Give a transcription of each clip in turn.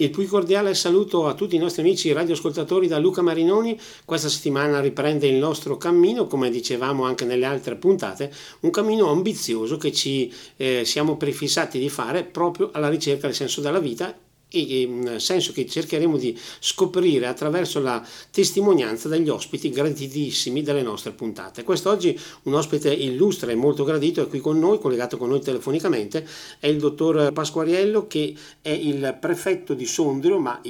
Il più cordiale saluto a tutti i nostri amici radioascoltatori da Luca Marinoni. Questa settimana riprende il nostro cammino, come dicevamo anche nelle altre puntate, un cammino ambizioso che ci eh, siamo prefissati di fare proprio alla ricerca del senso della vita e nel senso che cercheremo di scoprire attraverso la testimonianza degli ospiti graditissimi delle nostre puntate. Quest'oggi un ospite illustre e molto gradito è qui con noi, collegato con noi telefonicamente, è il dottor Pasquariello che è il prefetto di Sondrio, ma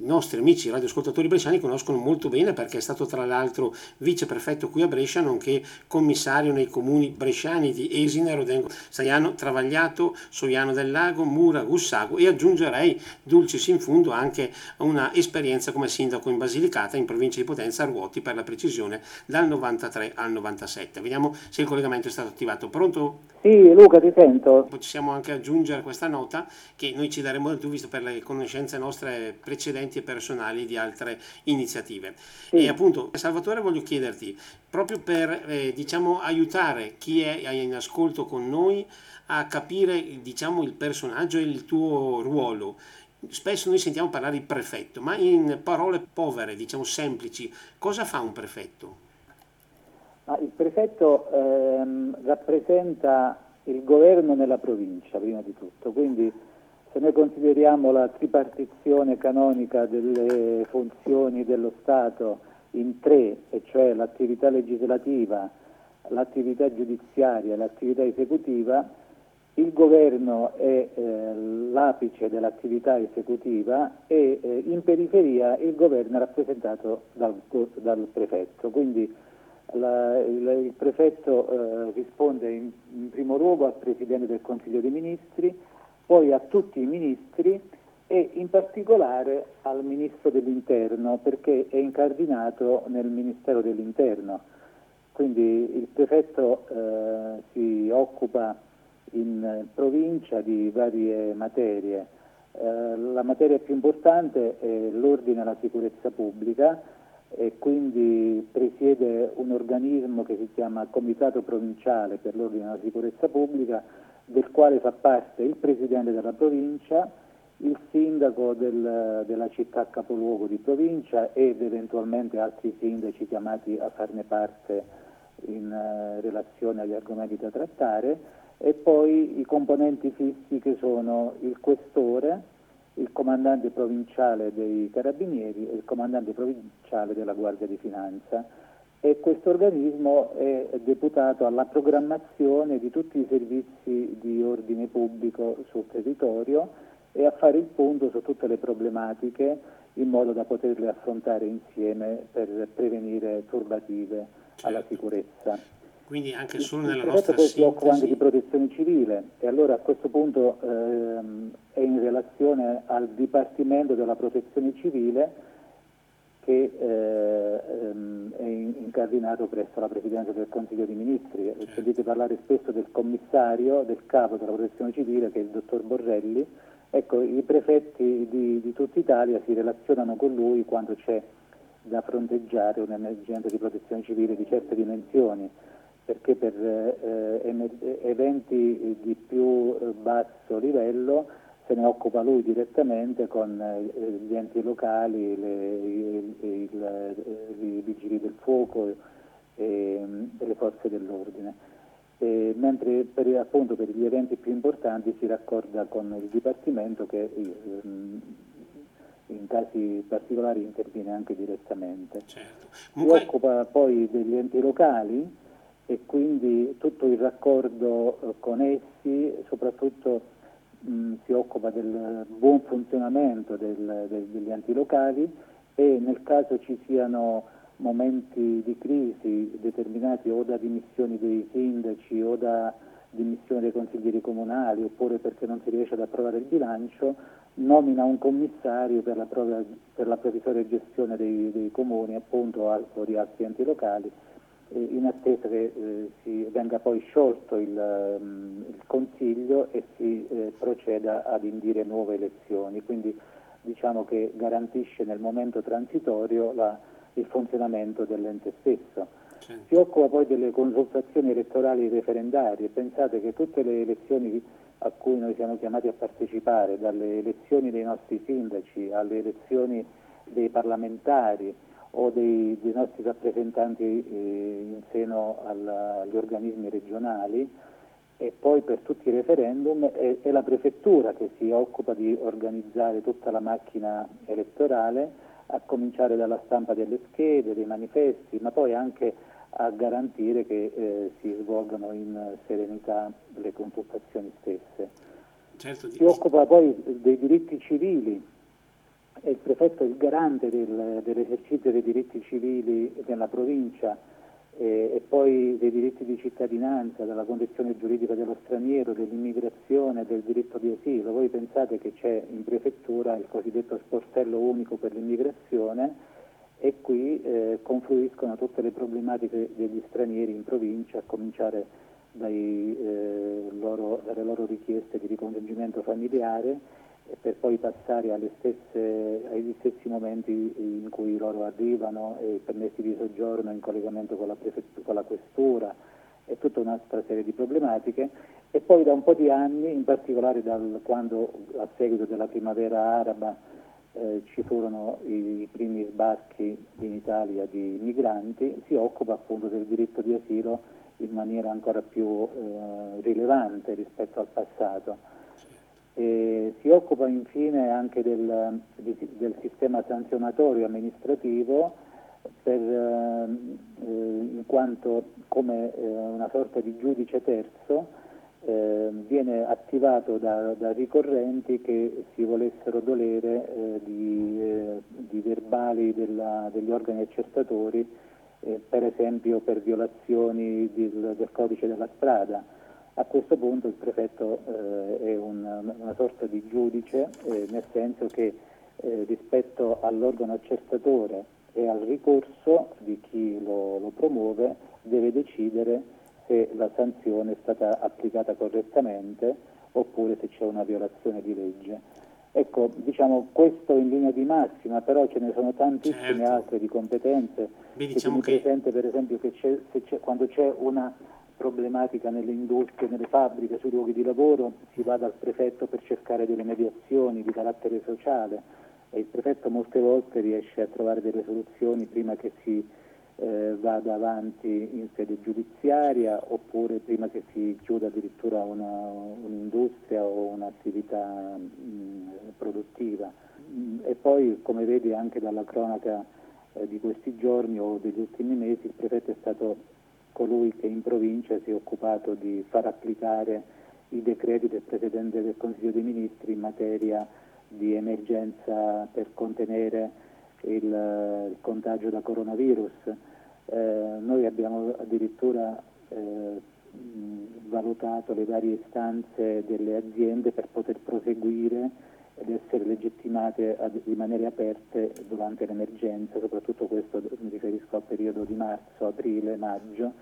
i nostri amici radioascoltatori bresciani conoscono molto bene perché è stato tra l'altro viceprefetto qui a Brescia, nonché commissario nei comuni bresciani di Esine, Rodengo, Saiano, Travagliato, Soiano del Lago, Mura, Gussago e aggiungerei dulcis in fundo anche una esperienza come sindaco in Basilicata in provincia di Potenza a Ruoti per la precisione dal 93 al 97. Vediamo se il collegamento è stato attivato. Pronto? Sì, Luca, ti sento. Possiamo anche aggiungere questa nota che noi ci daremo del tu visto per le conoscenze nostre precedenti e personali di altre iniziative. Sì. E appunto, Salvatore, voglio chiederti, proprio per eh, diciamo, aiutare chi è in ascolto con noi a capire diciamo, il personaggio e il tuo ruolo, Spesso noi sentiamo parlare di prefetto, ma in parole povere, diciamo semplici, cosa fa un prefetto? il prefetto ehm, rappresenta il governo nella provincia, prima di tutto, quindi se noi consideriamo la tripartizione canonica delle funzioni dello Stato in tre, e cioè l'attività legislativa, l'attività giudiziaria e l'attività esecutiva, il governo è eh, l'apice dell'attività esecutiva e eh, in periferia il governo è rappresentato dal, dal prefetto. Quindi la, il, il, prefetto eh, risponde in, in primo luogo al Presidente del Consiglio dei Ministri, poi a tutti i ministri e in particolare al Ministro dell'Interno perché è incardinato nel Ministero dell'Interno. Quindi il prefetto eh, si occupa in provincia di varie materie. Eh, la materia più importante è l'ordine e la sicurezza pubblica e quindi presiede un organismo che si chiama Comitato Provinciale per l'ordine e la sicurezza pubblica del quale fa parte il presidente della provincia, il sindaco del, della città capoluogo di provincia ed eventualmente altri sindaci chiamati a farne parte in uh, relazione agli argomenti da trattare e poi i componenti fissi che sono il questore, il comandante provinciale dei carabinieri e il comandante provinciale della Guardia di Finanza e questo organismo è deputato alla programmazione di tutti i servizi di ordine pubblico sul territorio e a fare il punto su tutte le problematiche in modo da poterle affrontare insieme per prevenire turbative certo. alla sicurezza. Quindi anche solo nella nostra poi si occupa anche di protezione civile e allora a questo punto ehm, è in relazione al Dipartimento della Protezione Civile che eh, ehm, è incardinato presso la Presidenza del Consiglio dei Ministri. Sentite parlare spesso del commissario, del capo della protezione civile che è il dottor Borrelli. Ecco, i prefetti di, di tutta Italia si relazionano con lui quando c'è da fronteggiare un'emergenza di protezione civile di certe dimensioni, perché per eh, emer- eventi di più eh, basso livello se ne occupa lui direttamente con eh, gli enti locali, il, i vigili del fuoco e, e le forze dell'ordine. E, mentre per, appunto per gli eventi più importanti si raccorda con il Dipartimento che ehm, in casi particolari interviene anche direttamente. Certo. Si occupa poi degli enti locali e quindi tutto il raccordo eh, con essi, soprattutto mh, si occupa del buon funzionamento del, del, degli enti locali e nel caso ci siano momenti di crisi determinati o da dimissioni dei sindaci o da dimissioni dei consiglieri comunali oppure perché non si riesce ad approvare il bilancio, nomina un commissario per la, propria, per la provvisoria gestione dei, dei comuni appunto o di altri enti locali in attesa che eh, si venga poi sciolto il, um, il Consiglio e si eh, proceda ad indire nuove elezioni. Quindi diciamo che garantisce nel momento transitorio la, il funzionamento dell'ente stesso. Sì. Si occupa poi delle consultazioni elettorali referendarie. Pensate che tutte le elezioni a cui noi siamo chiamati a partecipare, dalle elezioni dei nostri sindaci alle elezioni dei parlamentari o dei, dei nostri rappresentanti eh, in seno alla, agli organismi regionali e poi per tutti i referendum è, è la prefettura che si occupa di organizzare tutta la macchina elettorale a cominciare dalla stampa delle schede, dei manifesti, ma poi anche a garantire che eh, si svolgano in serenità le consultazioni stesse. Certo, si occupa poi dei diritti civili, è il prefetto il garante del, dell'esercizio dei diritti civili nella provincia eh, e poi dei diritti di cittadinanza, della condizione giuridica dello straniero, dell'immigrazione, del diritto di asilo. Voi pensate che c'è in prefettura il cosiddetto sportello unico per l'immigrazione e qui eh, confluiscono tutte le problematiche degli stranieri in provincia, a cominciare dai, eh, loro, dalle loro richieste di ricongiungimento familiare per poi passare stesse, agli stessi momenti in cui loro arrivano e permessi di soggiorno in collegamento con la, con la questura e tutta un'altra serie di problematiche e poi da un po' di anni, in particolare dal, quando a seguito della primavera araba eh, ci furono i, i, primi sbarchi in Italia di migranti, si occupa appunto del diritto di asilo in maniera ancora più eh, rilevante rispetto al passato. E si occupa infine anche del, del sistema sanzionatorio amministrativo per, eh, in quanto come eh, una sorta di giudice terzo eh, viene attivato da, da, ricorrenti che si volessero dolere eh, di, eh, di, verbali della, degli organi accertatori, eh, per esempio per violazioni del, del codice della strada a questo punto il prefetto eh, è una, una, sorta di giudice, eh, nel senso che eh, rispetto all'organo accertatore e al ricorso di chi lo, lo, promuove deve decidere se la sanzione è stata applicata correttamente oppure se c'è una violazione di legge. Ecco, diciamo questo in linea di massima, però ce ne sono tantissime certo. altre di competenze. Beh, diciamo che... presente per esempio che c'è, c'è, quando c'è una problematica nelle industrie, nelle fabbriche, sui luoghi di lavoro, si va dal prefetto per cercare delle mediazioni di carattere sociale e il prefetto molte volte riesce a trovare delle soluzioni prima che si eh, vada avanti in sede giudiziaria oppure prima che si chiuda addirittura una, un'industria o un'attività mh, produttiva. E poi, come vedi anche dalla cronaca eh, di questi giorni o degli ultimi mesi, il prefetto è stato colui che in provincia si è occupato di far applicare i decreti del Presidente del Consiglio dei Ministri in materia di emergenza per contenere il, il contagio da coronavirus. Eh, noi abbiamo addirittura eh, valutato le varie istanze delle aziende per poter proseguire ed essere legittimate a rimanere aperte durante l'emergenza, soprattutto questo mi riferisco al periodo di marzo, aprile, maggio,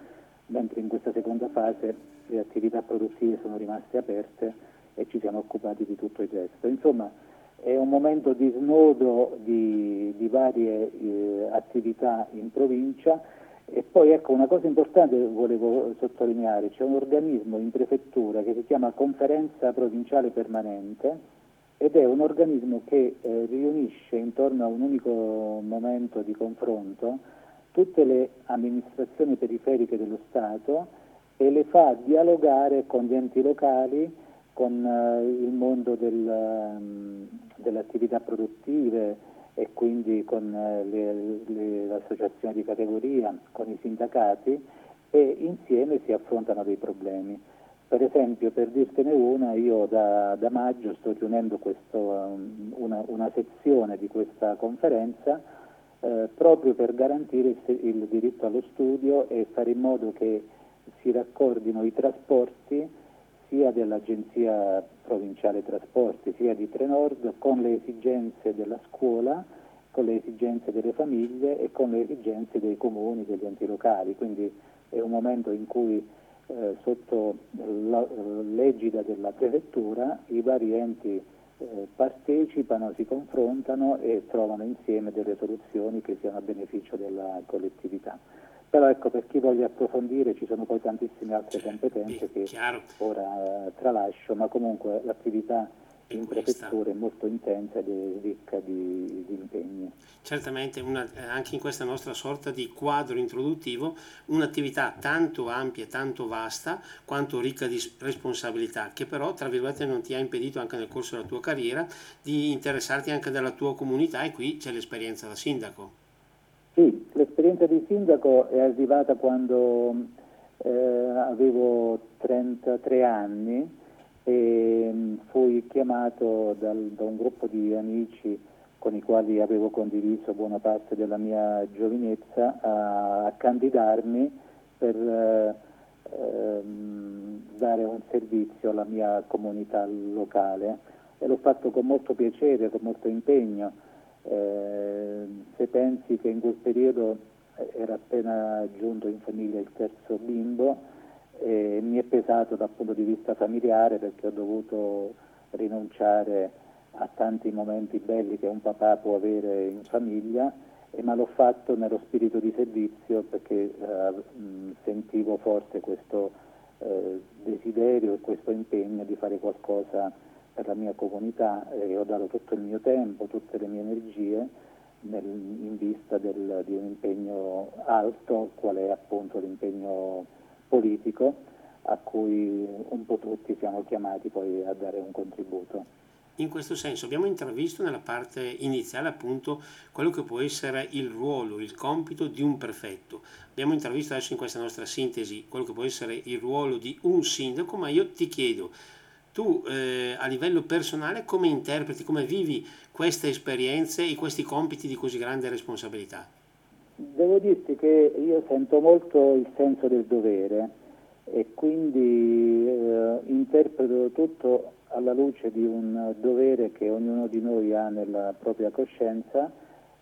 mentre in questa seconda fase le attività produttive sono rimaste aperte e ci siamo occupati di tutto il resto. Insomma, è un momento di snodo di, di varie eh, attività in provincia e poi ecco una cosa importante che volevo sottolineare, c'è un organismo in prefettura che si chiama Conferenza Provinciale Permanente ed è un organismo che eh, riunisce intorno a un unico momento di confronto tutte le amministrazioni periferiche dello Stato e le fa dialogare con gli enti locali, con eh, il mondo del, um, delle attività produttive e quindi con eh, le, le, associazioni di categoria, con i sindacati e insieme si affrontano dei problemi. Per esempio, per dirtene una, io da, da maggio sto riunendo questo, um, una, una, sezione di questa conferenza eh, proprio per garantire il, il, diritto allo studio e fare in modo che si raccordino i trasporti sia dell'Agenzia Provinciale Trasporti sia di Trenord con le esigenze della scuola, con le esigenze delle famiglie e con le esigenze dei comuni, degli enti locali. Quindi è un momento in cui eh, sotto l'egida della prefettura i vari enti eh, partecipano, si confrontano e trovano insieme delle soluzioni che siano a beneficio della collettività. Però ecco, per chi voglia approfondire ci sono poi tantissime altre competenze che ora eh, tralascio, ma comunque l'attività in prefettura è molto intensa ed è ricca di, di impegni. Certamente una, eh, anche in questa nostra sorta di quadro introduttivo un'attività tanto ampia e tanto vasta quanto ricca di responsabilità che però tra virgolette non ti ha impedito anche nel corso della tua carriera di interessarti anche della tua comunità e qui c'è l'esperienza da sindaco. Sì, l'esperienza di sindaco è arrivata quando eh, avevo 33 anni e mm, fui chiamato dal, da un gruppo di amici con i quali avevo condiviso buona parte della mia giovinezza a, a candidarmi per eh, ehm, dare un servizio alla mia comunità locale e l'ho fatto con molto piacere, con molto impegno. Eh, se pensi che in quel periodo era appena giunto in famiglia il terzo bimbo, e mi è pesato dal punto di vista familiare perché ho dovuto rinunciare a tanti momenti belli che un papà può avere in famiglia, ma l'ho fatto nello spirito di servizio perché eh, sentivo forte questo eh, desiderio e questo impegno di fare qualcosa per la mia comunità e ho dato tutto il mio tempo, tutte le mie energie nel, in vista del, di un impegno alto, qual è appunto l'impegno politico a cui un po' tutti siamo chiamati poi a dare un contributo. In questo senso abbiamo intravisto nella parte iniziale appunto quello che può essere il ruolo, il compito di un prefetto. Abbiamo intravisto adesso in questa nostra sintesi quello che può essere il ruolo di un sindaco, ma io ti chiedo, tu eh, a livello personale come interpreti, come vivi queste esperienze e questi compiti di così grande responsabilità? Devo dirti che io sento molto il senso del dovere e quindi eh, interpreto tutto alla luce di un dovere che ognuno di noi ha nella propria coscienza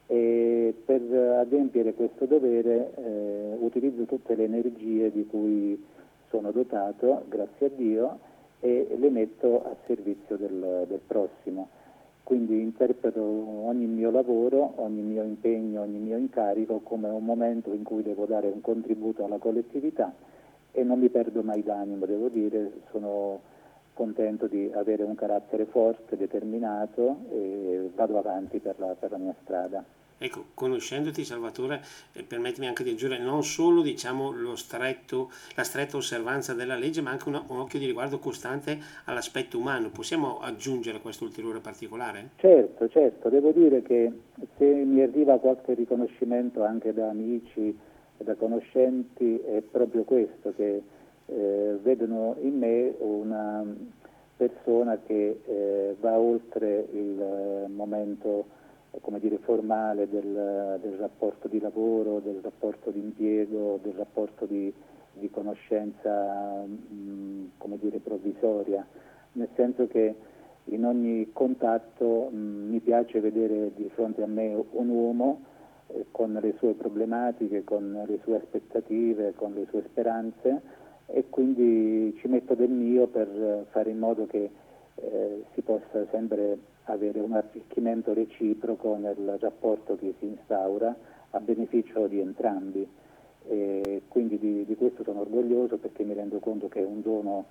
e per adempiere questo dovere eh, utilizzo tutte le energie di cui sono dotato, grazie a Dio, e le metto a servizio del, del prossimo quindi interpreto ogni mio lavoro, ogni mio impegno, ogni mio incarico come un momento in cui devo dare un contributo alla collettività e non mi perdo mai d'animo, devo dire, sono contento di avere un carattere forte, determinato e vado avanti per la, per la mia strada. Ecco, conoscendoti Salvatore, eh, permettimi anche di aggiungere non solo diciamo, stretto, la stretta osservanza della legge, ma anche una, un occhio di riguardo costante all'aspetto umano. Possiamo aggiungere questo ulteriore particolare? Certo, certo. Devo dire che se mi arriva qualche riconoscimento anche da amici e da conoscenti, è proprio questo, che eh, vedono in me una persona che eh, va oltre il eh, momento come dire, formale del, del, rapporto di lavoro, del rapporto di impiego, del rapporto di, di conoscenza mh, come dire, provvisoria, nel senso che in ogni contatto mh, mi piace vedere di fronte a me un uomo eh, con le sue problematiche, con le sue aspettative, con le sue speranze e quindi ci metto del mio per fare in modo che eh, si possa sempre avere un arricchimento reciproco nel rapporto che si instaura a beneficio di entrambi. E quindi di, di, questo sono orgoglioso perché mi rendo conto che è un dono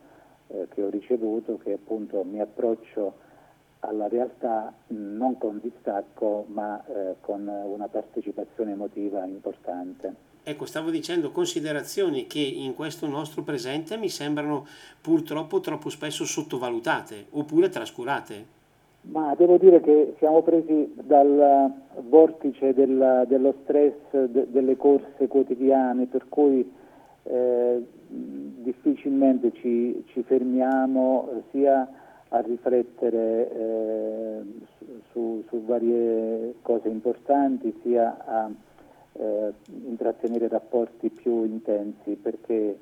eh, che ho ricevuto, che appunto mi approccio alla realtà non con distacco ma eh, con una partecipazione emotiva importante. Ecco, stavo dicendo considerazioni che in questo nostro presente mi sembrano purtroppo troppo spesso sottovalutate oppure trascurate. Ma devo dire che siamo presi dal vortice della, dello stress de, delle corse quotidiane, per cui eh, difficilmente ci, ci, fermiamo sia a riflettere eh, su, su, varie cose importanti, sia a eh, intrattenere rapporti più intensi, perché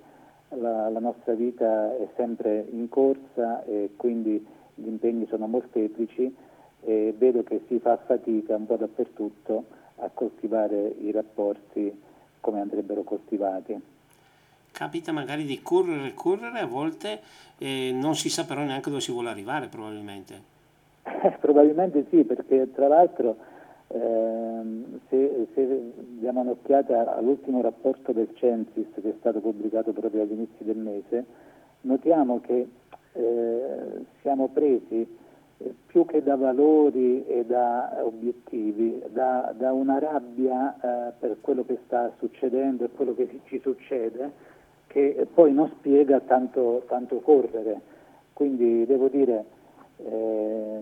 la, la nostra vita è sempre in corsa e quindi gli impegni sono molteplici e vedo che si fa fatica un po' dappertutto a coltivare i rapporti come andrebbero coltivati. Capita magari di correre, correre, a volte eh, non si sa però neanche dove si vuole arrivare probabilmente. probabilmente sì, perché tra l'altro ehm, se, se, diamo un'occhiata all'ultimo rapporto del Censis che è stato pubblicato proprio all'inizio del mese, notiamo che eh, siamo presi più che da valori e da obiettivi, da, da una rabbia eh, per quello che sta succedendo e quello che ci succede, che poi non spiega tanto, tanto correre. Quindi devo dire, eh,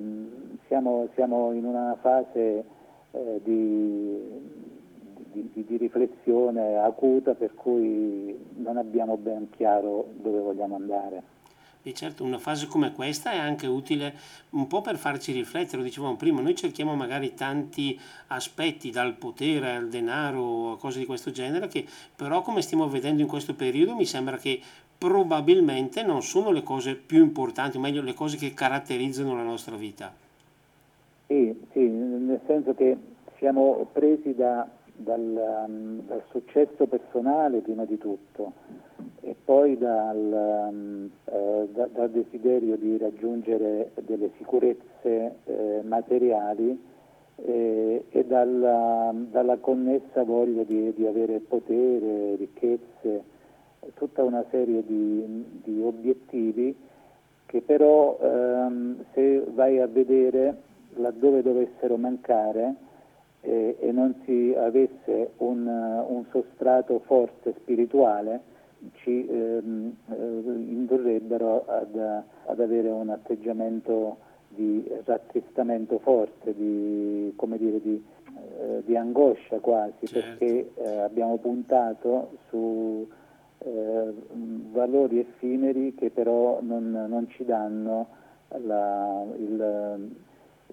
siamo, siamo, in una fase eh, di, di, di, di riflessione acuta per cui non abbiamo ben chiaro dove vogliamo andare. E certo, una fase come questa è anche utile un po' per farci riflettere, lo dicevamo prima, noi cerchiamo magari tanti aspetti dal potere al denaro o cose di questo genere che però come stiamo vedendo in questo periodo mi sembra che probabilmente non sono le cose più importanti, o meglio le cose che caratterizzano la nostra vita. Sì, sì nel senso che siamo presi da, dal, dal successo personale prima di tutto e poi dal, um, eh, da, dal, desiderio di raggiungere delle sicurezze eh, materiali eh, e dalla, dalla, connessa voglia di, di, avere potere, ricchezze, tutta una serie di, di obiettivi che però ehm, se vai a vedere laddove dovessero mancare eh, e non si avesse un, un sostrato forte spirituale, ci ehm, eh, indurrebbero ad, ad, avere un atteggiamento di rattristamento forte, di, dire, di, eh, di angoscia quasi, certo. perché eh, abbiamo puntato su eh, valori effimeri che però non, non ci danno la, il,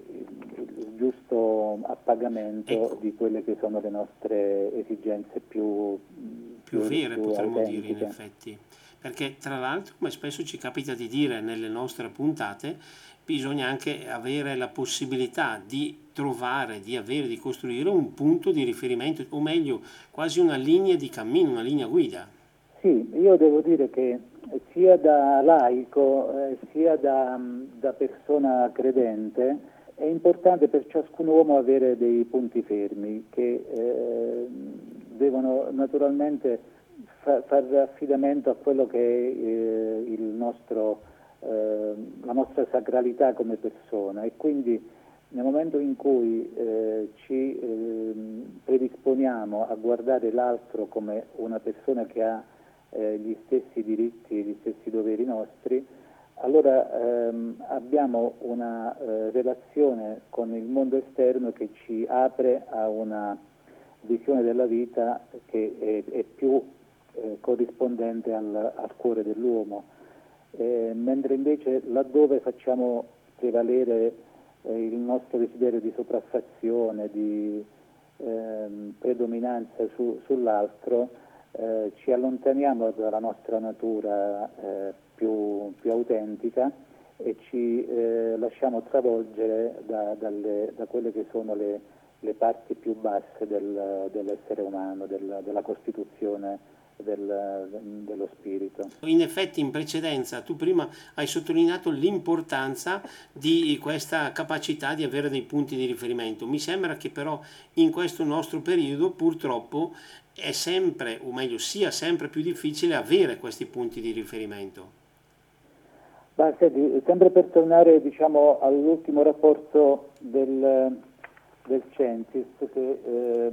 il, giusto appagamento ecco. di quelle che sono le nostre esigenze più, più, più vere, più potremmo autentiche. dire in effetti. Perché tra l'altro, come spesso ci capita di dire nelle nostre puntate, bisogna anche avere la possibilità di trovare, di avere, di costruire un punto di riferimento, o meglio, quasi una linea di cammino, una linea guida. Sì, io devo dire che sia da laico eh, sia da, da persona credente, è importante per ciascun uomo avere dei punti fermi che eh, devono naturalmente fa, fare affidamento a quello che è eh, nostro, eh, la nostra sacralità come persona. E quindi nel momento in cui eh, ci ehm, predisponiamo a guardare l'altro come una persona che ha eh, gli stessi diritti e gli stessi doveri nostri, allora ehm, abbiamo una eh, relazione con il mondo esterno che ci apre a una visione della vita che è, è più eh, corrispondente al, al, cuore dell'uomo, eh, mentre invece laddove facciamo prevalere eh, il nostro desiderio di sopraffazione, di ehm, predominanza su, sull'altro, eh, ci allontaniamo dalla nostra natura eh, più, più autentica e ci eh, lasciamo travolgere da, dalle, da, quelle che sono le, le parti più basse del, dell'essere umano, del, della Costituzione del, dello spirito. In effetti in precedenza tu prima hai sottolineato l'importanza di questa capacità di avere dei punti di riferimento. Mi sembra che però in questo nostro periodo purtroppo è sempre, o meglio sia sempre più difficile avere questi punti di riferimento. Ma, senti, sempre per tornare diciamo, all'ultimo rapporto del, del Censis che, eh,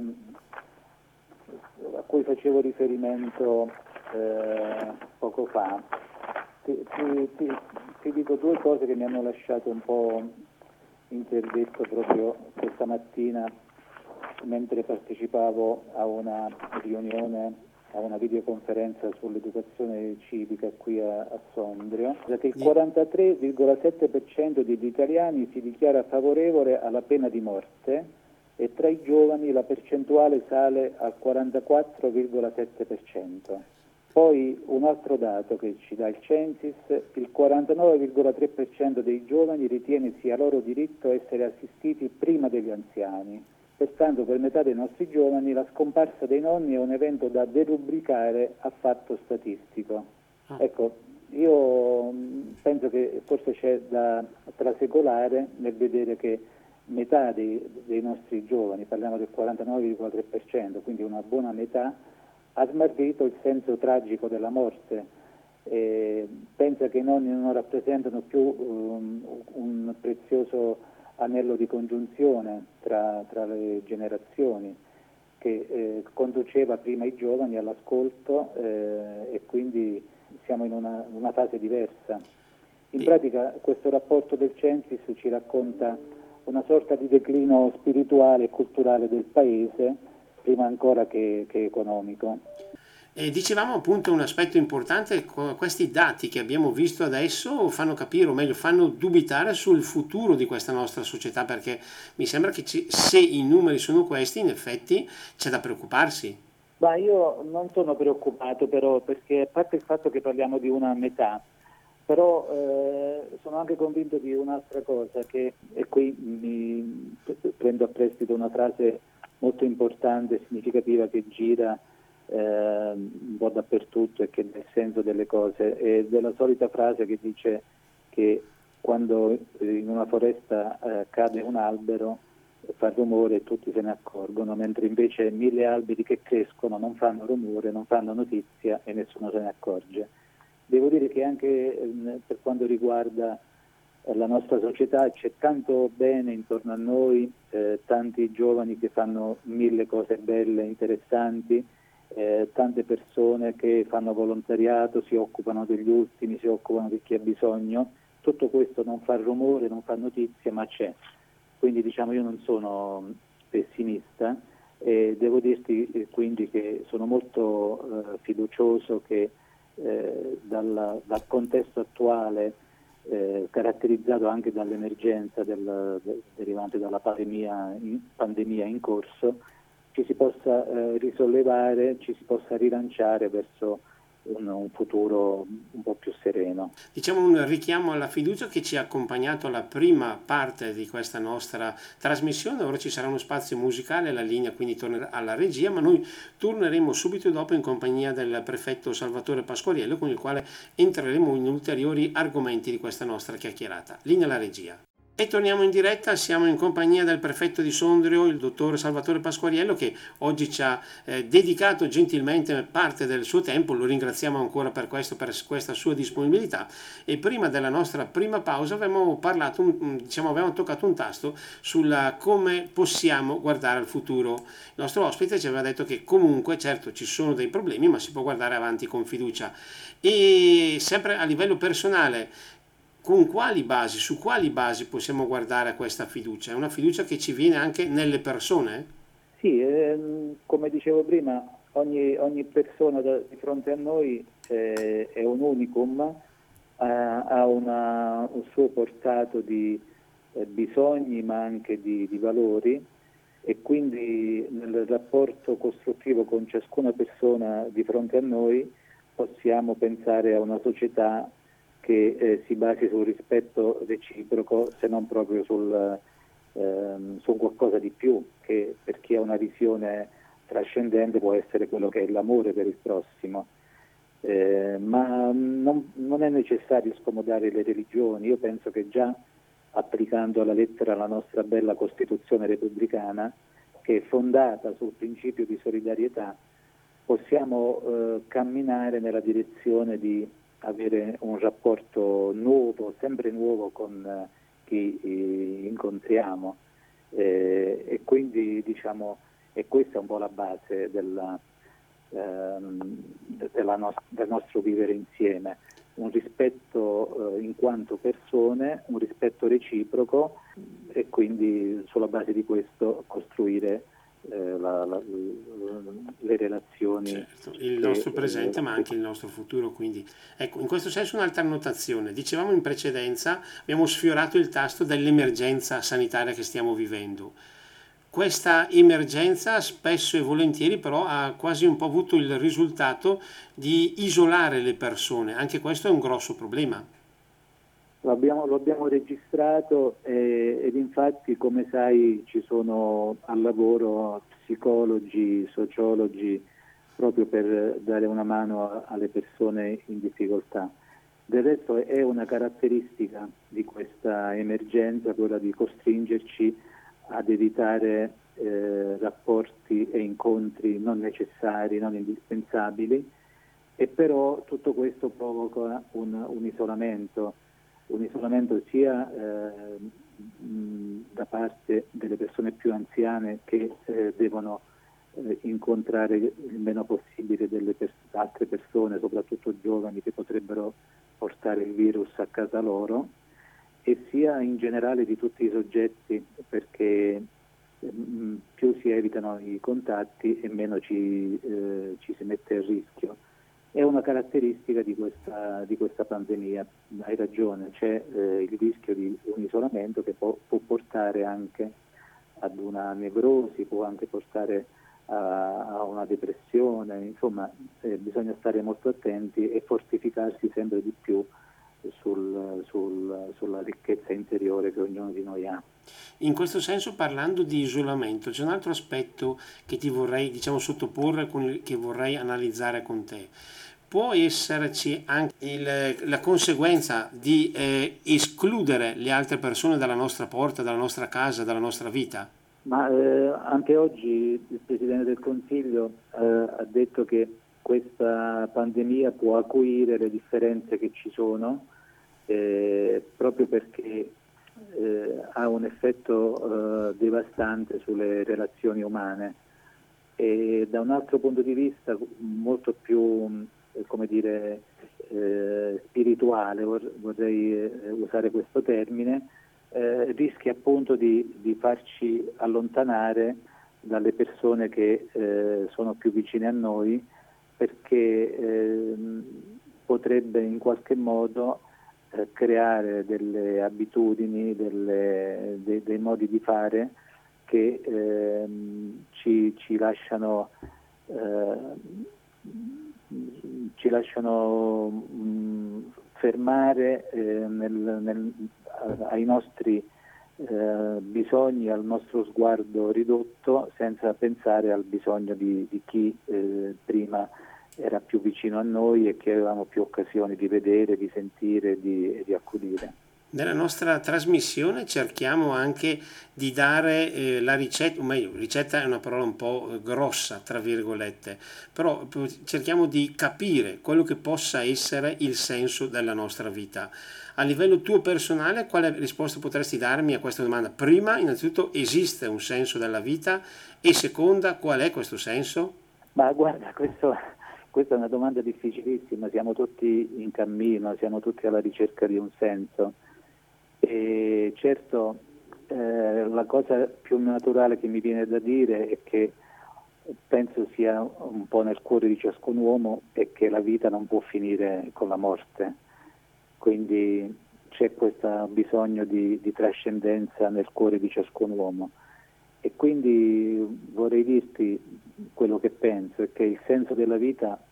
a cui facevo riferimento eh, poco fa, ti, ti, ti, ti, dico due cose che mi hanno lasciato un po' interdetto proprio questa mattina mentre partecipavo a una riunione a una videoconferenza sull'educazione civica qui a, a Sondrio, che il 43,7% degli italiani si dichiara favorevole alla pena di morte e tra i giovani la percentuale sale al 44,7%. Poi un altro dato che ci dà il Censis, il 49,3% dei giovani ritiene sia loro diritto essere assistiti prima degli anziani Pertanto per metà dei nostri giovani la scomparsa dei nonni è un evento da derubricare a fatto statistico. Ah. Ecco, io mm, penso che forse c'è da trasecolare nel vedere che metà dei, dei nostri giovani, parliamo del 49,3%, quindi una buona metà, ha smarrito il senso tragico della morte. E pensa che i nonni non rappresentano più um, un prezioso anello di congiunzione tra, tra le generazioni che eh, conduceva prima i giovani all'ascolto eh, e quindi siamo in una, una fase diversa. In pratica questo rapporto del Censis ci racconta una sorta di declino spirituale e culturale del paese, prima ancora che, che economico. E dicevamo appunto un aspetto importante, questi dati che abbiamo visto adesso fanno capire, o meglio fanno dubitare sul futuro di questa nostra società, perché mi sembra che ci, se i numeri sono questi, in effetti c'è da preoccuparsi. Ma io non sono preoccupato però, perché a parte il fatto che parliamo di una metà, però eh, sono anche convinto di un'altra cosa, che, e qui mi prendo a prestito una frase molto importante significativa che gira eh, un po' dappertutto e che il senso delle cose, è della solita frase che dice che quando in una foresta eh, cade un albero fa rumore e tutti se ne accorgono, mentre invece mille alberi che crescono non fanno rumore, non fanno notizia e nessuno se ne accorge. Devo dire che anche eh, per quanto riguarda eh, la nostra società c'è tanto bene intorno a noi, eh, tanti giovani che fanno mille cose belle, interessanti, eh, tante persone che fanno volontariato, si occupano degli ultimi, si occupano di chi ha bisogno. Tutto questo non fa rumore, non fa notizia, ma c'è. Quindi diciamo io non sono pessimista e devo dirti eh, quindi che sono molto eh, fiducioso che eh, dalla, dal contesto attuale, eh, caratterizzato anche dall'emergenza del, del, derivante dalla pandemia in, pandemia in, corso, ci si possa eh, risollevare, ci si possa rilanciare verso un, un, futuro un po' più sereno. Diciamo un richiamo alla fiducia che ci ha accompagnato alla prima parte di questa nostra trasmissione, ora ci sarà uno spazio musicale, la linea quindi tornerà alla regia, ma noi torneremo subito dopo in compagnia del prefetto Salvatore Pasquariello con il quale entreremo in ulteriori argomenti di questa nostra chiacchierata. Linea alla regia. E torniamo in diretta, siamo in compagnia del prefetto di Sondrio, il dottor Salvatore Pasquariello, che oggi ci ha eh, dedicato gentilmente parte del suo tempo, lo ringraziamo ancora per questo, per questa sua disponibilità. E prima della nostra prima pausa avevamo parlato, diciamo, avevamo toccato un tasto sulla come possiamo guardare al futuro. Il nostro ospite ci aveva detto che comunque, certo, ci sono dei problemi, ma si può guardare avanti con fiducia. E sempre a livello personale, con quali basi, su quali basi possiamo guardare a questa fiducia? È una fiducia che ci viene anche nelle persone? Sì, ehm, come dicevo prima, ogni, ogni persona da, di fronte a noi eh, è un unicum, eh, ha una, un suo portato di eh, bisogni ma anche di, di valori e quindi nel rapporto costruttivo con ciascuna persona di fronte a noi possiamo pensare a una società che eh, si basi sul rispetto reciproco, se non proprio sul, ehm, su qualcosa di più, che per chi ha una visione trascendente può essere quello che è l'amore per il prossimo. Eh, ma non, non, è necessario scomodare le religioni, io penso che già applicando alla lettera la nostra bella Costituzione repubblicana, che è fondata sul principio di solidarietà, possiamo eh, camminare nella direzione di avere un rapporto nuovo, sempre nuovo con eh, chi eh, incontriamo. Eh, e quindi diciamo e questa è un po' la base della, ehm, no- del nostro vivere insieme, un rispetto eh, in quanto persone, un rispetto reciproco e quindi sulla base di questo costruire eh, la, la, le relazioni. Certo, il nostro che, presente eh, ma anche il nostro futuro. Quindi, ecco, in questo senso un'altra annotazione. Dicevamo in precedenza, abbiamo sfiorato il tasto dell'emergenza sanitaria che stiamo vivendo. Questa emergenza spesso e volentieri però ha quasi un po' avuto il risultato di isolare le persone, anche questo è un grosso problema. Lo abbiamo, lo abbiamo registrato eh, ed infatti come sai ci sono al lavoro psicologi, sociologi proprio per dare una mano alle persone in difficoltà. Del resto è una caratteristica di questa emergenza quella di costringerci ad evitare eh, rapporti e incontri non necessari, non indispensabili e però tutto questo provoca un, un isolamento, un isolamento sia eh, da parte delle persone più anziane che eh, devono eh, incontrare il meno possibile delle pers- altre persone, soprattutto giovani che potrebbero portare il virus a casa loro e sia in generale di tutti i soggetti perché mh, più si evitano i contatti e meno ci, eh, ci si mette a rischio è una caratteristica di questa, di questa pandemia. Hai ragione, c'è eh, il rischio di un isolamento che può, può, portare anche ad una nevrosi, può anche portare a, a una depressione, insomma eh, bisogna stare molto attenti e fortificarsi sempre di più sul, sul, sulla ricchezza interiore che ognuno di noi ha. In questo senso, parlando di isolamento, c'è un altro aspetto che ti vorrei diciamo, sottoporre, che vorrei analizzare con te può esserci anche il, la conseguenza di eh, escludere le altre persone dalla nostra porta, dalla nostra casa, dalla nostra vita? Ma eh, anche oggi il Presidente del Consiglio eh, ha detto che questa pandemia può acuire le differenze che ci sono eh, proprio perché eh, ha un effetto eh, devastante sulle relazioni umane. E da un altro punto di vista molto più come dire, eh, spirituale, vorrei eh, usare questo termine, eh, rischia appunto di, di, farci allontanare dalle persone che eh, sono più vicine a noi perché ehm, potrebbe in qualche modo eh, creare delle abitudini, delle, de, dei modi di fare che ehm, ci, ci, lasciano eh, ci lasciano mm, fermare eh, nel, nel, ai nostri eh, bisogni, al nostro sguardo ridotto, senza pensare al bisogno di, di chi eh, prima era più vicino a noi e che avevamo più occasioni di vedere, di sentire e di, di accudire. Nella nostra trasmissione cerchiamo anche di dare eh, la ricetta, o meglio, ricetta è una parola un po' eh, grossa, tra virgolette, però cerchiamo di capire quello che possa essere il senso della nostra vita. A livello tuo personale, quale risposta potresti darmi a questa domanda? Prima, innanzitutto, esiste un senso della vita e seconda, qual è questo senso? Ma guarda, questo, questa è una domanda difficilissima, siamo tutti in cammino, siamo tutti alla ricerca di un senso. E certo eh, la cosa più naturale che mi viene da dire è che penso sia un po' nel cuore di ciascun uomo è che la vita non può finire con la morte, quindi c'è questo bisogno di, di trascendenza nel cuore di ciascun uomo e quindi vorrei dirti quello che penso, è che il senso della vita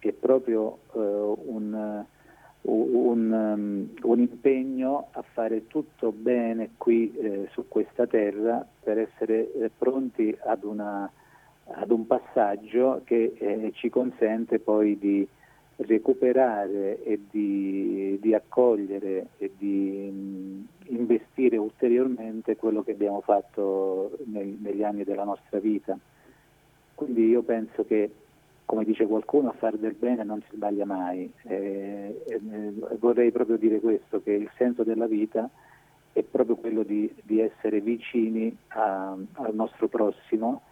è proprio eh, un un, um, un, impegno a fare tutto bene qui eh, su questa terra per essere eh, pronti ad, una, ad, un passaggio che eh, ci consente poi di recuperare e di, di accogliere e di mh, investire ulteriormente quello che abbiamo fatto nel, negli anni della nostra vita. Quindi io penso che come dice qualcuno, a fare del bene non si sbaglia mai. Eh, eh, vorrei proprio dire questo, che il senso della vita è proprio quello di, di essere vicini a, al nostro prossimo,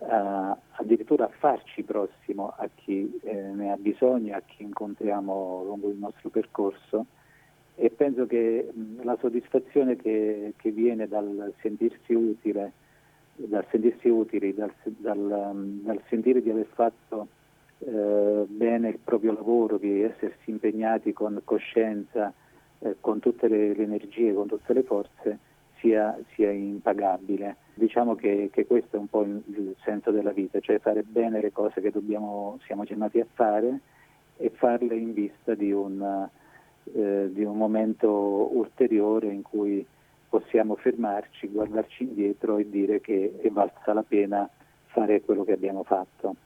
a, addirittura a farci prossimo a chi eh, ne ha bisogno, a chi incontriamo lungo il nostro percorso. E penso che la soddisfazione che, che viene dal sentirsi utile, dal sentirsi utili, dal, dal, dal sentire di aver fatto eh, bene il proprio lavoro, di essersi impegnati con coscienza, eh, con tutte le, le, energie, con tutte le forze, sia, sia impagabile. Diciamo che, che, questo è un po' il, senso della vita, cioè fare bene le cose che dobbiamo, siamo chiamati a fare e farle in vista di un, eh, di un momento ulteriore in cui possiamo fermarci, guardarci indietro e dire che è valsa la pena fare quello che abbiamo fatto.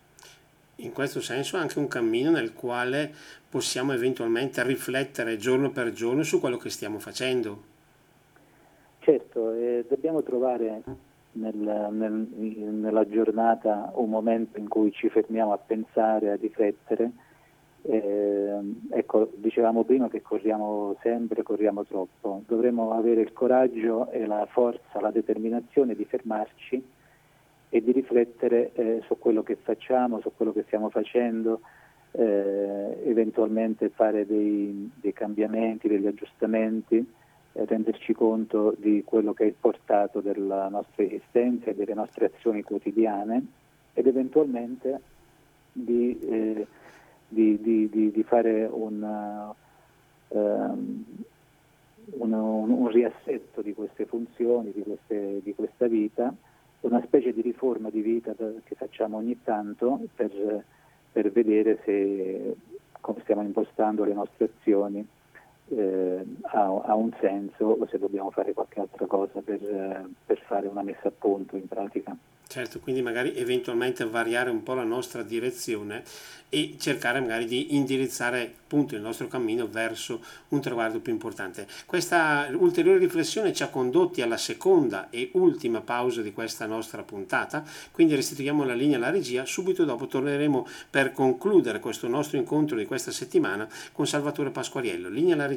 in questo senso anche un cammino nel quale possiamo eventualmente riflettere giorno per giorno su quello che stiamo facendo. Certo, eh, dobbiamo trovare nel, nel, nella giornata un momento in cui ci fermiamo a pensare, a riflettere. Eh, ecco, dicevamo prima che corriamo sempre, corriamo troppo. Dovremmo avere il coraggio e la forza, la determinazione di fermarci e di riflettere eh, su quello che facciamo, su quello che stiamo facendo, eh, eventualmente fare dei, dei, cambiamenti, degli aggiustamenti, renderci conto di quello che è il portato della nostra esistenza e delle nostre azioni quotidiane ed eventualmente di, eh, di, di, di fare una, um, un, un, riassetto di queste funzioni, di, queste, di questa vita una specie di riforma di vita che facciamo ogni tanto per, per vedere se come stiamo impostando le nostre azioni eh, ha, ha, un senso o se dobbiamo fare qualche altra cosa per, per fare una messa a punto in pratica. Certo, quindi magari eventualmente variare un po' la nostra direzione e cercare magari di indirizzare appunto il nostro cammino verso un traguardo più importante. Questa ulteriore riflessione ci ha condotti alla seconda e ultima pausa di questa nostra puntata, quindi restituiamo la linea alla regia, subito dopo torneremo per concludere questo nostro incontro di questa settimana con Salvatore Pasquariello. Linea alla regia.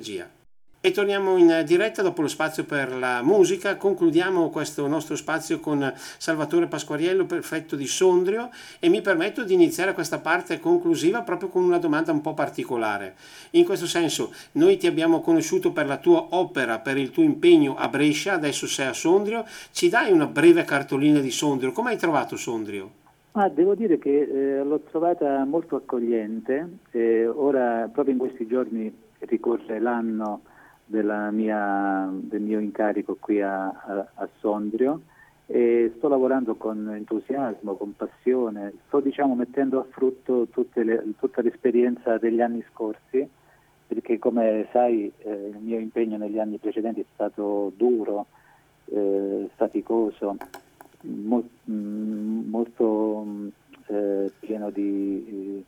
E torniamo in diretta dopo lo spazio per la musica. Concludiamo questo nostro spazio con Salvatore Pasquariello, prefetto di Sondrio, e mi permetto di iniziare questa parte conclusiva proprio con una domanda un po' particolare. In questo senso, noi ti abbiamo conosciuto per la tua opera, per il tuo impegno a Brescia, adesso sei a Sondrio. Ci dai una breve cartolina di Sondrio? Come hai trovato Sondrio? Ah, devo dire che eh, l'ho trovata molto accogliente. Eh, ora, proprio in questi giorni, ricorre l'anno mia, del mio incarico qui a, a, a, Sondrio e sto lavorando con entusiasmo, con passione, sto diciamo, mettendo a frutto le, tutta l'esperienza degli anni scorsi perché come sai eh, il mio impegno negli anni precedenti è stato duro, eh, faticoso, mo- mm, molto eh, pieno di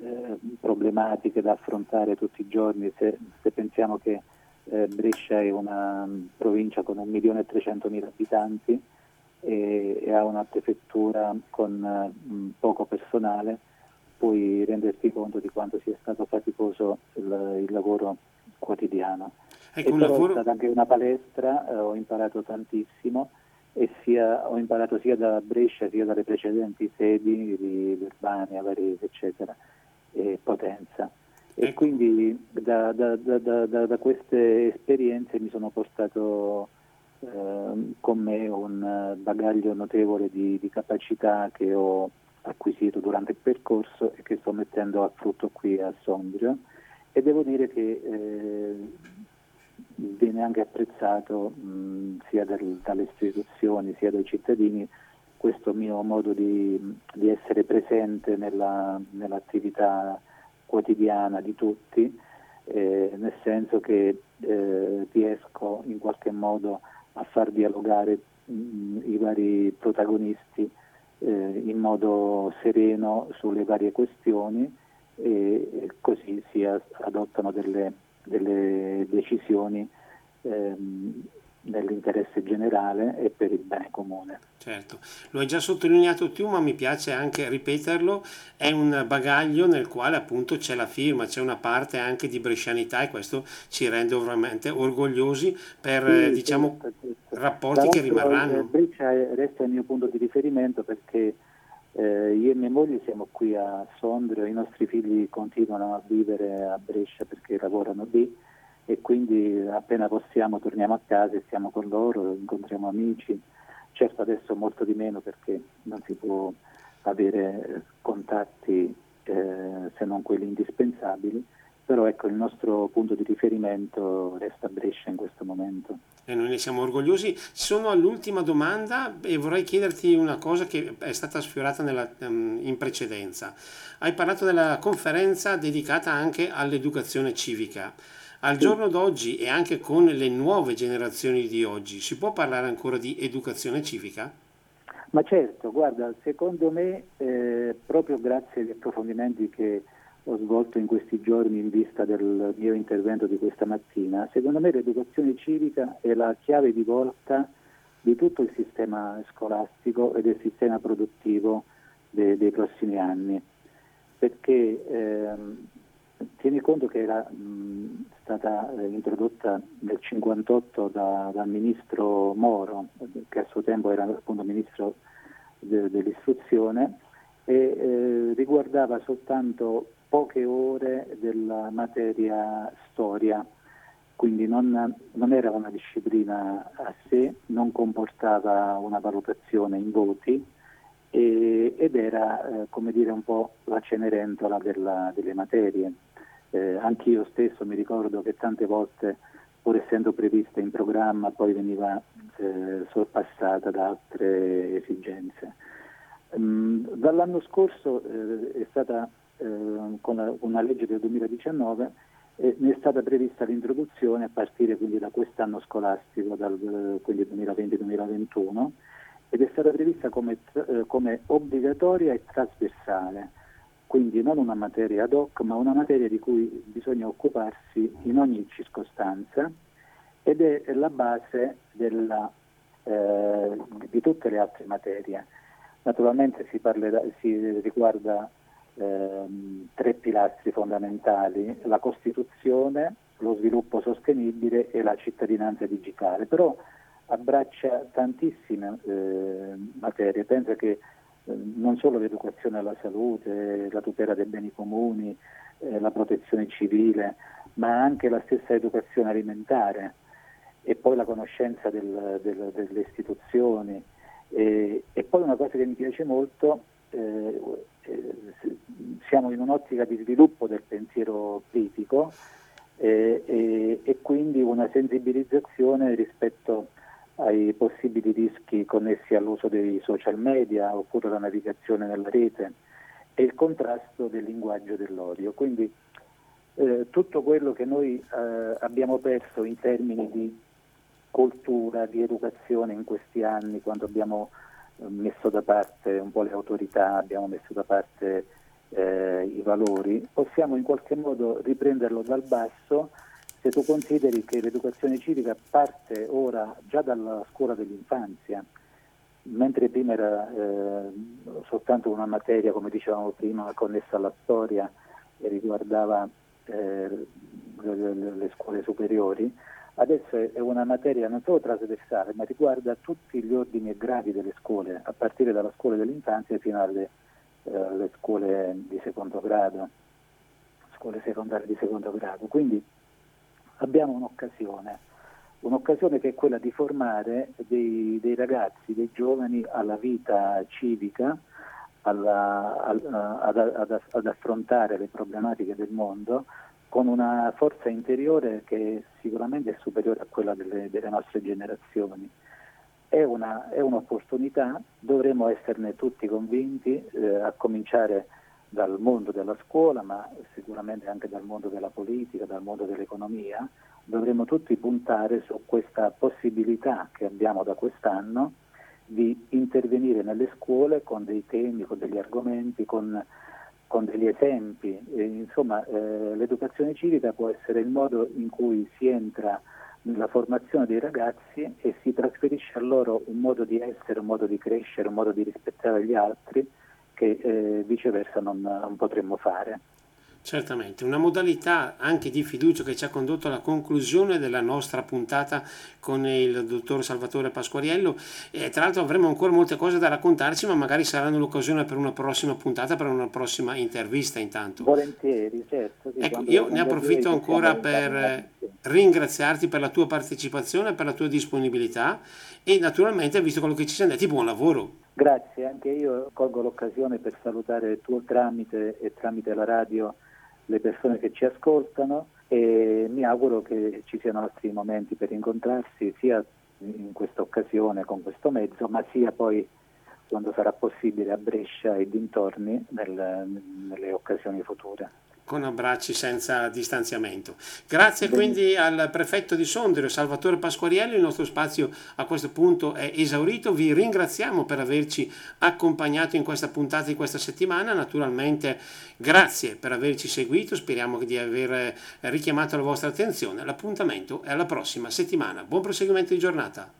eh, problematiche da affrontare tutti i giorni. Se, se pensiamo che eh, Brescia è una mm, provincia con 1.300.000 abitanti e, e, ha una prefettura con mh, mm, poco personale, puoi renderti conto di quanto sia stato faticoso il, il lavoro quotidiano. Ecco, e lavoro... è stata anche una palestra, eh, ho imparato tantissimo e sia, ho imparato sia da Brescia sia dalle precedenti sedi di Urbania, Varese, eccetera, e Potenza. E ecco. quindi da, da, da, da, queste esperienze mi sono portato eh, con me un bagaglio notevole di, di, capacità che ho acquisito durante il percorso e che sto mettendo a frutto qui a Sondrio e devo dire che eh, viene anche apprezzato mh, sia del, dalle istituzioni sia dai cittadini questo mio modo di, di essere presente nella, nell'attività quotidiana di tutti, eh, nel senso che eh, riesco in qualche modo a far dialogare mh, mm, i vari protagonisti eh, in modo sereno sulle varie questioni e, così si adottano delle, delle decisioni ehm, nell'interesse generale e per il bene comune. Certo, lo hai già sottolineato tu, ma mi piace anche ripeterlo, è un bagaglio nel quale appunto c'è la firma, c'è una parte anche di brescianità e questo ci rende veramente orgogliosi per sì, diciamo certo, certo. rapporti che rimarranno. Brescia resta il mio punto di riferimento perché eh, io e mia moglie siamo qui a Sondrio, i nostri figli continuano a vivere a Brescia perché lavorano lì e quindi appena possiamo torniamo a casa e stiamo con loro, incontriamo amici, certo adesso molto di meno perché non si può avere contatti eh, se non quelli indispensabili, però ecco il nostro punto di riferimento resta Brescia in questo momento. E noi ne siamo orgogliosi. Sono all'ultima domanda e vorrei chiederti una cosa che è stata sfiorata nella, um, in precedenza. Hai parlato della conferenza dedicata anche all'educazione civica. Al giorno d'oggi e anche con le nuove generazioni di oggi, si può parlare ancora di educazione civica? Ma certo, guarda, secondo me, eh, proprio grazie agli approfondimenti che ho svolto in questi giorni in vista del mio intervento di questa mattina, secondo me l'educazione civica è la chiave di volta di tutto il sistema scolastico e del sistema produttivo de- dei prossimi anni, perché ehm, tieni conto che era mh, stata eh, introdotta nel 1958 da, dal ministro Moro, che a suo tempo era appunto ministro de- dell'istruzione, e eh, riguardava soltanto poche ore della materia storia, quindi non, non, era una disciplina a sé, non comportava una valutazione in voti ed era eh, come dire un po' la cenerentola della, delle materie. Eh, anch'io stesso mi ricordo che tante volte, pur essendo prevista in programma, poi veniva eh, sorpassata da altre esigenze. Um, dall'anno scorso eh, è stata eh, con la, una legge del 2019 eh, ne è stata prevista l'introduzione a partire quindi da quest'anno scolastico, dal, quindi 2020-2021, ed è stata prevista come, eh, come obbligatoria e trasversale, quindi non una materia ad hoc, ma una materia di cui bisogna occuparsi in ogni circostanza ed è la base della, eh, di tutte le altre materie. Naturalmente si, parlerà, si riguarda ehm, tre pilastri fondamentali, la Costituzione, lo sviluppo sostenibile e la cittadinanza digitale, però abbraccia tantissime eh, materie, pensa che eh, non solo l'educazione alla salute, la tutela dei beni comuni, eh, la protezione civile, ma anche la stessa educazione alimentare e poi la conoscenza del, del, delle istituzioni. E, e, poi una cosa che mi piace molto eh, siamo in un'ottica di sviluppo del pensiero critico eh, e, e, quindi una sensibilizzazione rispetto ai possibili rischi connessi all'uso dei social media oppure alla navigazione nella rete e il contrasto del linguaggio dell'odio. Quindi eh, tutto quello che noi eh, abbiamo perso in termini di cultura, di educazione in questi anni, quando abbiamo messo da parte un po' le autorità, abbiamo messo da parte eh, i valori, possiamo in qualche modo riprenderlo dal basso se tu consideri che l'educazione civica parte ora già dalla scuola dell'infanzia, mentre prima era eh, soltanto una materia, come dicevamo prima, connessa alla storia e riguardava eh, le, le, le scuole superiori, adesso è una materia non solo trasversale, ma riguarda tutti gli ordini e gradi delle scuole, a partire dalla scuola dell'infanzia fino alle, eh, scuole di secondo grado, scuole secondarie di secondo grado. Quindi abbiamo un'occasione, un'occasione che è quella di formare dei, dei ragazzi, dei giovani alla vita civica, alla, ad, ad, ad affrontare le problematiche del mondo con una forza interiore che sicuramente è superiore a quella delle, delle nostre generazioni. È, una, è, un'opportunità, dovremmo esserne tutti convinti, eh, a cominciare dal mondo della scuola, ma sicuramente anche dal mondo della politica, dal mondo dell'economia. Dovremmo tutti puntare su questa possibilità che abbiamo da quest'anno di intervenire nelle scuole con dei temi, con degli argomenti, con con degli esempi. Eh, insomma, eh, l'educazione civica può essere il modo in cui si entra nella formazione dei ragazzi e si trasferisce a loro un modo di essere, un modo di crescere, un modo di rispettare gli altri che eh, viceversa non, non potremmo fare. Certamente, una modalità anche di fiducia che ci ha condotto alla conclusione della nostra puntata con il dottor Salvatore Pasquariello e tra l'altro avremo ancora molte cose da raccontarci ma magari saranno l'occasione per una prossima puntata, per una prossima intervista intanto. Volentieri, certo. Sì, ecco, io ne approfitto ancora per ringraziarti per la tua partecipazione, per la tua disponibilità e naturalmente visto quello che ci siamo detti, buon lavoro. Grazie, anche io colgo l'occasione per salutare il tuo tramite e tramite la radio le persone che ci ascoltano e mi auguro che ci siano altri momenti per incontrarsi sia in questa occasione con questo mezzo, ma sia poi quando sarà possibile a Brescia e dintorni nel, nelle occasioni future. Con abbracci senza distanziamento. Grazie quindi al prefetto di Sondrio, Salvatore Pasquariello, il nostro spazio a questo punto è esaurito, vi ringraziamo per averci accompagnato in questa puntata di questa settimana, naturalmente grazie per averci seguito, speriamo di aver richiamato la vostra attenzione, l'appuntamento è alla prossima settimana, buon proseguimento di giornata.